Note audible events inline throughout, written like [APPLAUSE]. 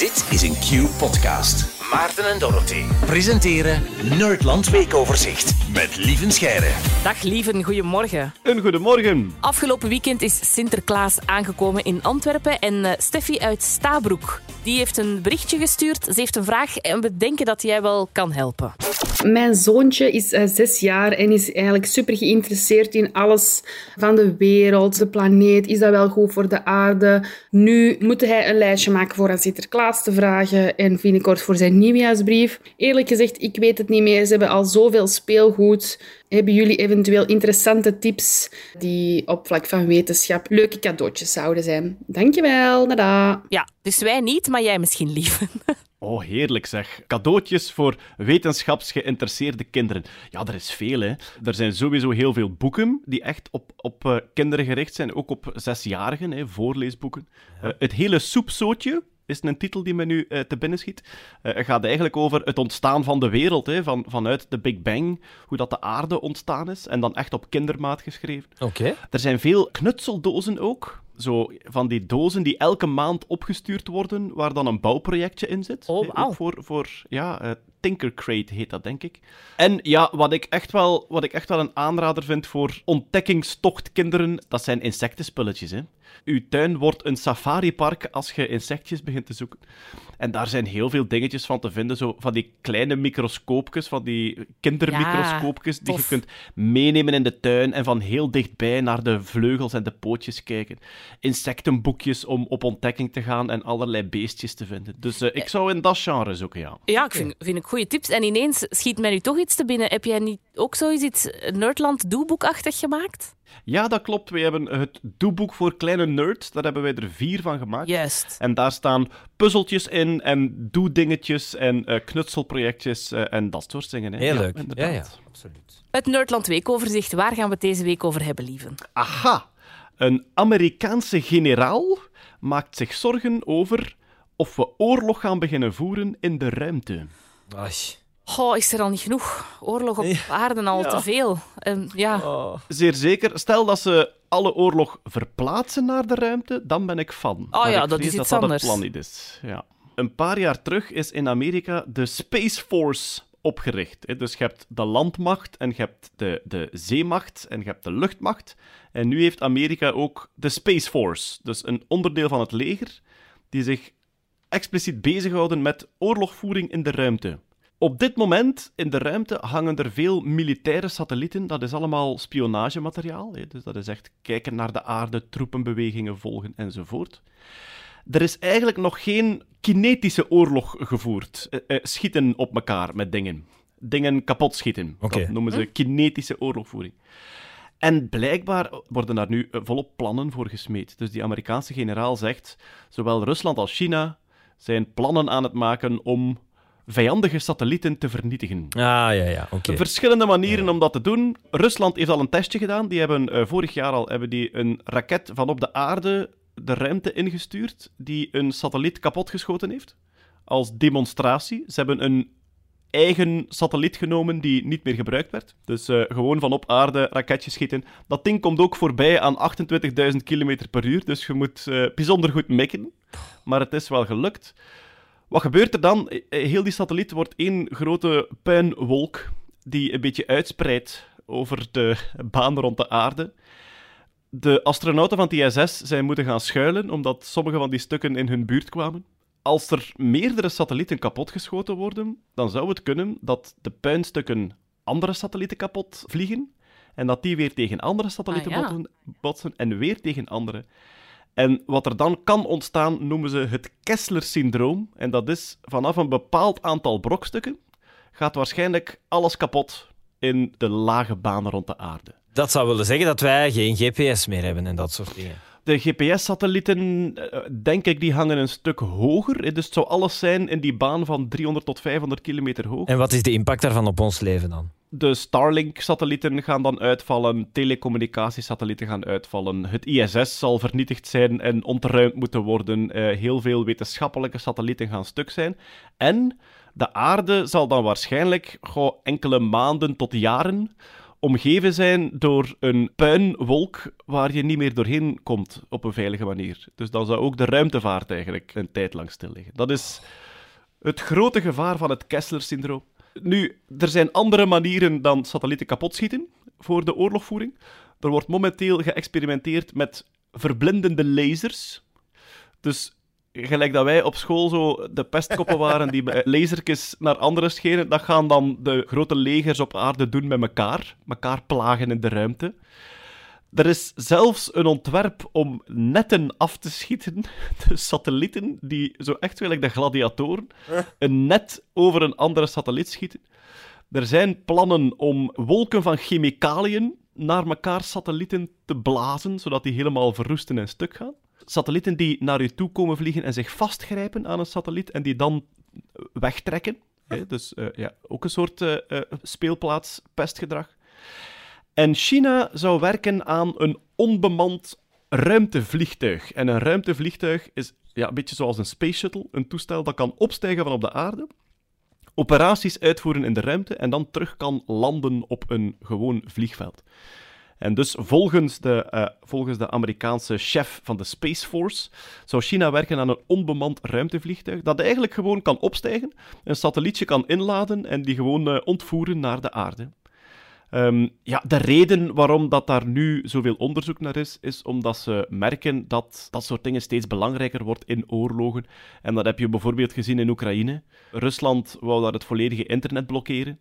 Dit is een Q-podcast. Maarten en Dorothy presenteren Nerdland Weekoverzicht met Lieven Scheire. Dag lieven, goedemorgen. Een goedemorgen. Afgelopen weekend is Sinterklaas aangekomen in Antwerpen en uh, Steffi uit Stabroek die heeft een berichtje gestuurd. Ze heeft een vraag en we denken dat jij wel kan helpen. Mijn zoontje is uh, zes jaar en is eigenlijk super geïnteresseerd in alles van de wereld, de planeet. Is dat wel goed voor de aarde? Nu moet hij een lijstje maken voor aan Sinterklaas te vragen en binnenkort voor zijn nieuwjaarsbrief. Eerlijk gezegd, ik weet het niet meer. Ze hebben al zoveel speelgoed. Hebben jullie eventueel interessante tips die op vlak van wetenschap leuke cadeautjes zouden zijn? Dankjewel, nada. Ja, dus wij niet, maar jij misschien liever. [LAUGHS] Oh, heerlijk zeg. Cadeautjes voor wetenschapsgeïnteresseerde kinderen. Ja, er is veel, hè. Er zijn sowieso heel veel boeken die echt op, op uh, kinderen gericht zijn, ook op zesjarigen, hè, voorleesboeken. Uh, het hele soepzootje is een titel die me nu uh, te binnen schiet. Het gaat eigenlijk over het ontstaan van de wereld, hè, van, vanuit de Big Bang, hoe dat de aarde ontstaan is, en dan echt op kindermaat geschreven. Oké. Er zijn veel knutseldozen ook, zo van die dozen die elke maand opgestuurd worden, waar dan een bouwprojectje in zit. Oh, wow. Voor, voor ja, uh, Tinkercrate heet dat, denk ik. En ja, wat ik, echt wel, wat ik echt wel een aanrader vind voor ontdekkingstochtkinderen, dat zijn insectenspulletjes, hè. Uw tuin wordt een safaripark als je insectjes begint te zoeken. En daar zijn heel veel dingetjes van te vinden. Zo van die kleine microscoopjes, van die kindermicroscoopjes, ja, die je kunt meenemen in de tuin en van heel dichtbij naar de vleugels en de pootjes kijken. Insectenboekjes om op ontdekking te gaan en allerlei beestjes te vinden. Dus uh, ik zou in dat genre zoeken, ja. Ja, ik vind, vind ik goede tips. En ineens schiet mij nu toch iets te binnen. Heb jij niet ook zoiets iets Nerdland doeboekachtig gemaakt? Ja, dat klopt. We hebben het doeboek voor kleine nerds. Daar hebben wij er vier van gemaakt. Juist. En daar staan puzzeltjes in en doe-dingetjes en uh, knutselprojectjes uh, en dat soort dingen. Hè. Heel ja, leuk. Inderdaad. Ja, ja, absoluut. Het Nerdland Weekoverzicht. Waar gaan we het deze week over hebben, lieven? Aha. Een Amerikaanse generaal maakt zich zorgen over of we oorlog gaan beginnen voeren in de ruimte. Oh, is er al niet genoeg? Oorlog op aarde al Ja. te veel. Um, ja. Oh. Zeer zeker. Stel dat ze alle oorlog verplaatsen naar de ruimte, dan ben ik fan. Oh Maar ja, dat is iets dat anders. Dat het plan niet is. Ja. Een paar jaar terug is in Amerika de Space Force opgericht. Dus je hebt de landmacht en je hebt de, de zeemacht en je hebt de luchtmacht. En nu heeft Amerika ook de Space Force, dus een onderdeel van het leger, die zich expliciet bezighouden met oorlogvoering in de ruimte. Op dit moment in de ruimte hangen er veel militaire satellieten. Dat is allemaal spionagemateriaal. Hè? Dus dat is echt kijken naar de aarde, troepenbewegingen volgen enzovoort. Er is eigenlijk nog geen kinetische oorlog gevoerd. Eh, eh, schieten op elkaar met dingen. Dingen kapot schieten. Dat noemen ze kinetische oorlogvoering. En blijkbaar worden daar nu eh, volop plannen voor gesmeed. Dus die Amerikaanse generaal zegt: zowel Rusland als China zijn plannen aan het maken om vijandige satellieten te vernietigen. Ah, ja, ja, oké. Verschillende manieren om dat te doen. Rusland heeft al een testje gedaan. Die hebben eh, vorig jaar al hebben die een raket van op de aarde de ruimte ingestuurd, die een satelliet kapotgeschoten heeft. Als demonstratie. Ze hebben een eigen satelliet genomen die niet meer gebruikt werd. Dus eh, gewoon van op aarde raketjes schieten. Dat ding komt ook voorbij aan 28.000 km per uur, dus je moet eh, bijzonder goed mikken. Maar het is wel gelukt. Wat gebeurt er dan? Eh, Heel die satelliet wordt één grote puinwolk die een beetje uitspreidt over de baan rond de aarde. De astronauten van het ISS zijn moeten gaan schuilen omdat sommige van die stukken in hun buurt kwamen. Als er meerdere satellieten kapotgeschoten worden, dan zou het kunnen dat de puinstukken andere satellieten kapot vliegen en dat die weer tegen andere satellieten Ah, ja. botsen, botsen en weer tegen andere. En wat er dan kan ontstaan, noemen ze het Kessler-syndroom. En dat is vanaf een bepaald aantal brokstukken gaat waarschijnlijk alles kapot in de lage banen rond de aarde. Dat zou willen zeggen dat wij geen GPS meer hebben en dat soort dingen. De GPS-satellieten, eh, denk ik, die hangen een stuk hoger. Eh, Dus het zou alles zijn in die baan van 300 tot 500 kilometer hoog. En wat is de impact daarvan op ons leven dan? De Starlink-satellieten gaan dan uitvallen, telecommunicatiesatellieten gaan uitvallen, het ISS zal vernietigd zijn en ontruimd moeten worden, eh, heel veel wetenschappelijke satellieten gaan stuk zijn. En de aarde zal dan waarschijnlijk goh, enkele maanden tot jaren omgeven zijn door een puinwolk waar je niet meer doorheen komt op een veilige manier. Dus dan zou ook de ruimtevaart eigenlijk een tijd lang stil liggen. Dat is het grote gevaar van het Kessler-syndroom. Nu, er zijn andere manieren dan satellieten kapotschieten voor de oorlogvoering. Er wordt momenteel geëxperimenteerd met verblindende lasers. Dus gelijk dat wij op school zo de pestkoppen [LAUGHS] waren die lasertjes naar anderen schenen, dat gaan dan de grote legers op aarde doen met elkaar. Elkaar plagen in de ruimte. Er is zelfs een ontwerp om netten af te schieten. [LAUGHS] De satellieten die zo echt gelijk de gladiatoren een net over een andere satelliet schieten. Er zijn plannen om wolken van chemicaliën naar elkaar satellieten te blazen, zodat die helemaal verroesten en stuk gaan. Satellieten die naar u toe komen vliegen en zich vastgrijpen aan een satelliet en die dan wegtrekken. Dus uh, ja, ook een soort uh, speelplaats pestgedrag. En China zou werken aan een onbemand ruimtevliegtuig. En een ruimtevliegtuig is ja, een beetje zoals een space shuttle, een toestel dat kan opstijgen van op de aarde, operaties uitvoeren in de ruimte en dan terug kan landen op een gewoon vliegveld. En dus volgens de, uh, volgens de Amerikaanse chef van de Space Force zou China werken aan een onbemand ruimtevliegtuig dat eigenlijk gewoon kan opstijgen, een satellietje kan inladen en die gewoon uh, ontvoeren naar de aarde. Um, ja, de reden waarom dat daar nu zoveel onderzoek naar is, is omdat ze merken dat dat soort dingen steeds belangrijker wordt in oorlogen. En dat heb je bijvoorbeeld gezien in Oekraïne. Rusland wou daar het volledige internet blokkeren.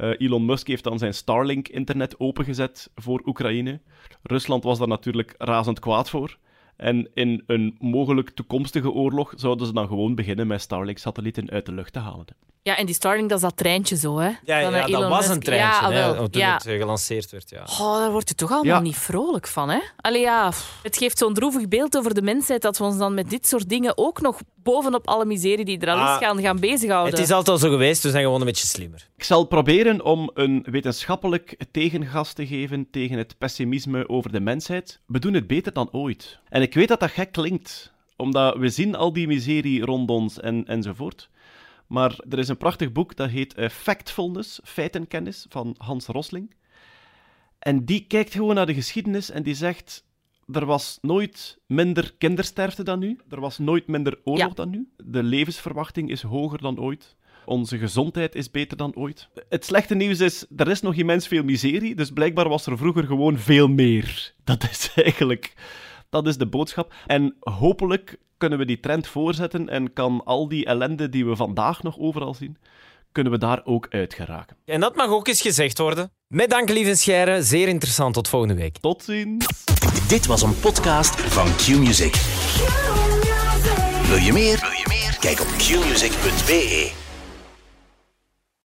Uh, Elon Musk heeft dan zijn Starlink-internet opengezet voor Oekraïne. Rusland was daar natuurlijk razend kwaad voor. En in een mogelijk toekomstige oorlog zouden ze dan gewoon beginnen met Starlink-satellieten uit de lucht te halen. Ja, en die Starlink, dat is dat treintje zo, hè? Ja, ja dat was een treintje, Ja, hè, toen ja. het eh, gelanceerd werd. Ja. Oh, daar word je toch allemaal Ja. niet vrolijk van, hè? Allee, ja, het geeft zo'n droevig beeld over de mensheid dat we ons dan met dit soort dingen ook nog bovenop alle miserie die er al is Ah, gaan, gaan bezighouden. Het is altijd al zo geweest, we zijn gewoon een beetje slimmer. Ik zal proberen om een wetenschappelijk tegengas te geven tegen het pessimisme over de mensheid. We doen het beter dan ooit. En ik weet dat dat gek klinkt, omdat we zien al die miserie rond ons en, enzovoort. Maar er is een prachtig boek dat heet eh, Factfulness, Feitenkennis, van Hans Rosling. En die kijkt gewoon naar de geschiedenis en die zegt... Er was nooit minder kindersterfte dan nu. Er was nooit minder oorlog Ja. dan nu. De levensverwachting is hoger dan ooit. Onze gezondheid is beter dan ooit. Het slechte nieuws is, er is nog immens veel miserie, dus blijkbaar was er vroeger gewoon veel meer. [LAUGHS] Dat is eigenlijk... Dat is de boodschap. En hopelijk kunnen we die trend voorzetten en kan al die ellende die we vandaag nog overal zien, kunnen we daar ook uit geraken. En dat mag ook eens gezegd worden. Met dank, lieve Scheire. Zeer interessant. Tot volgende week. Tot ziens! Dit was een podcast van Q-Music. Wil je meer? Wil je meer? Kijk op qmusic.be.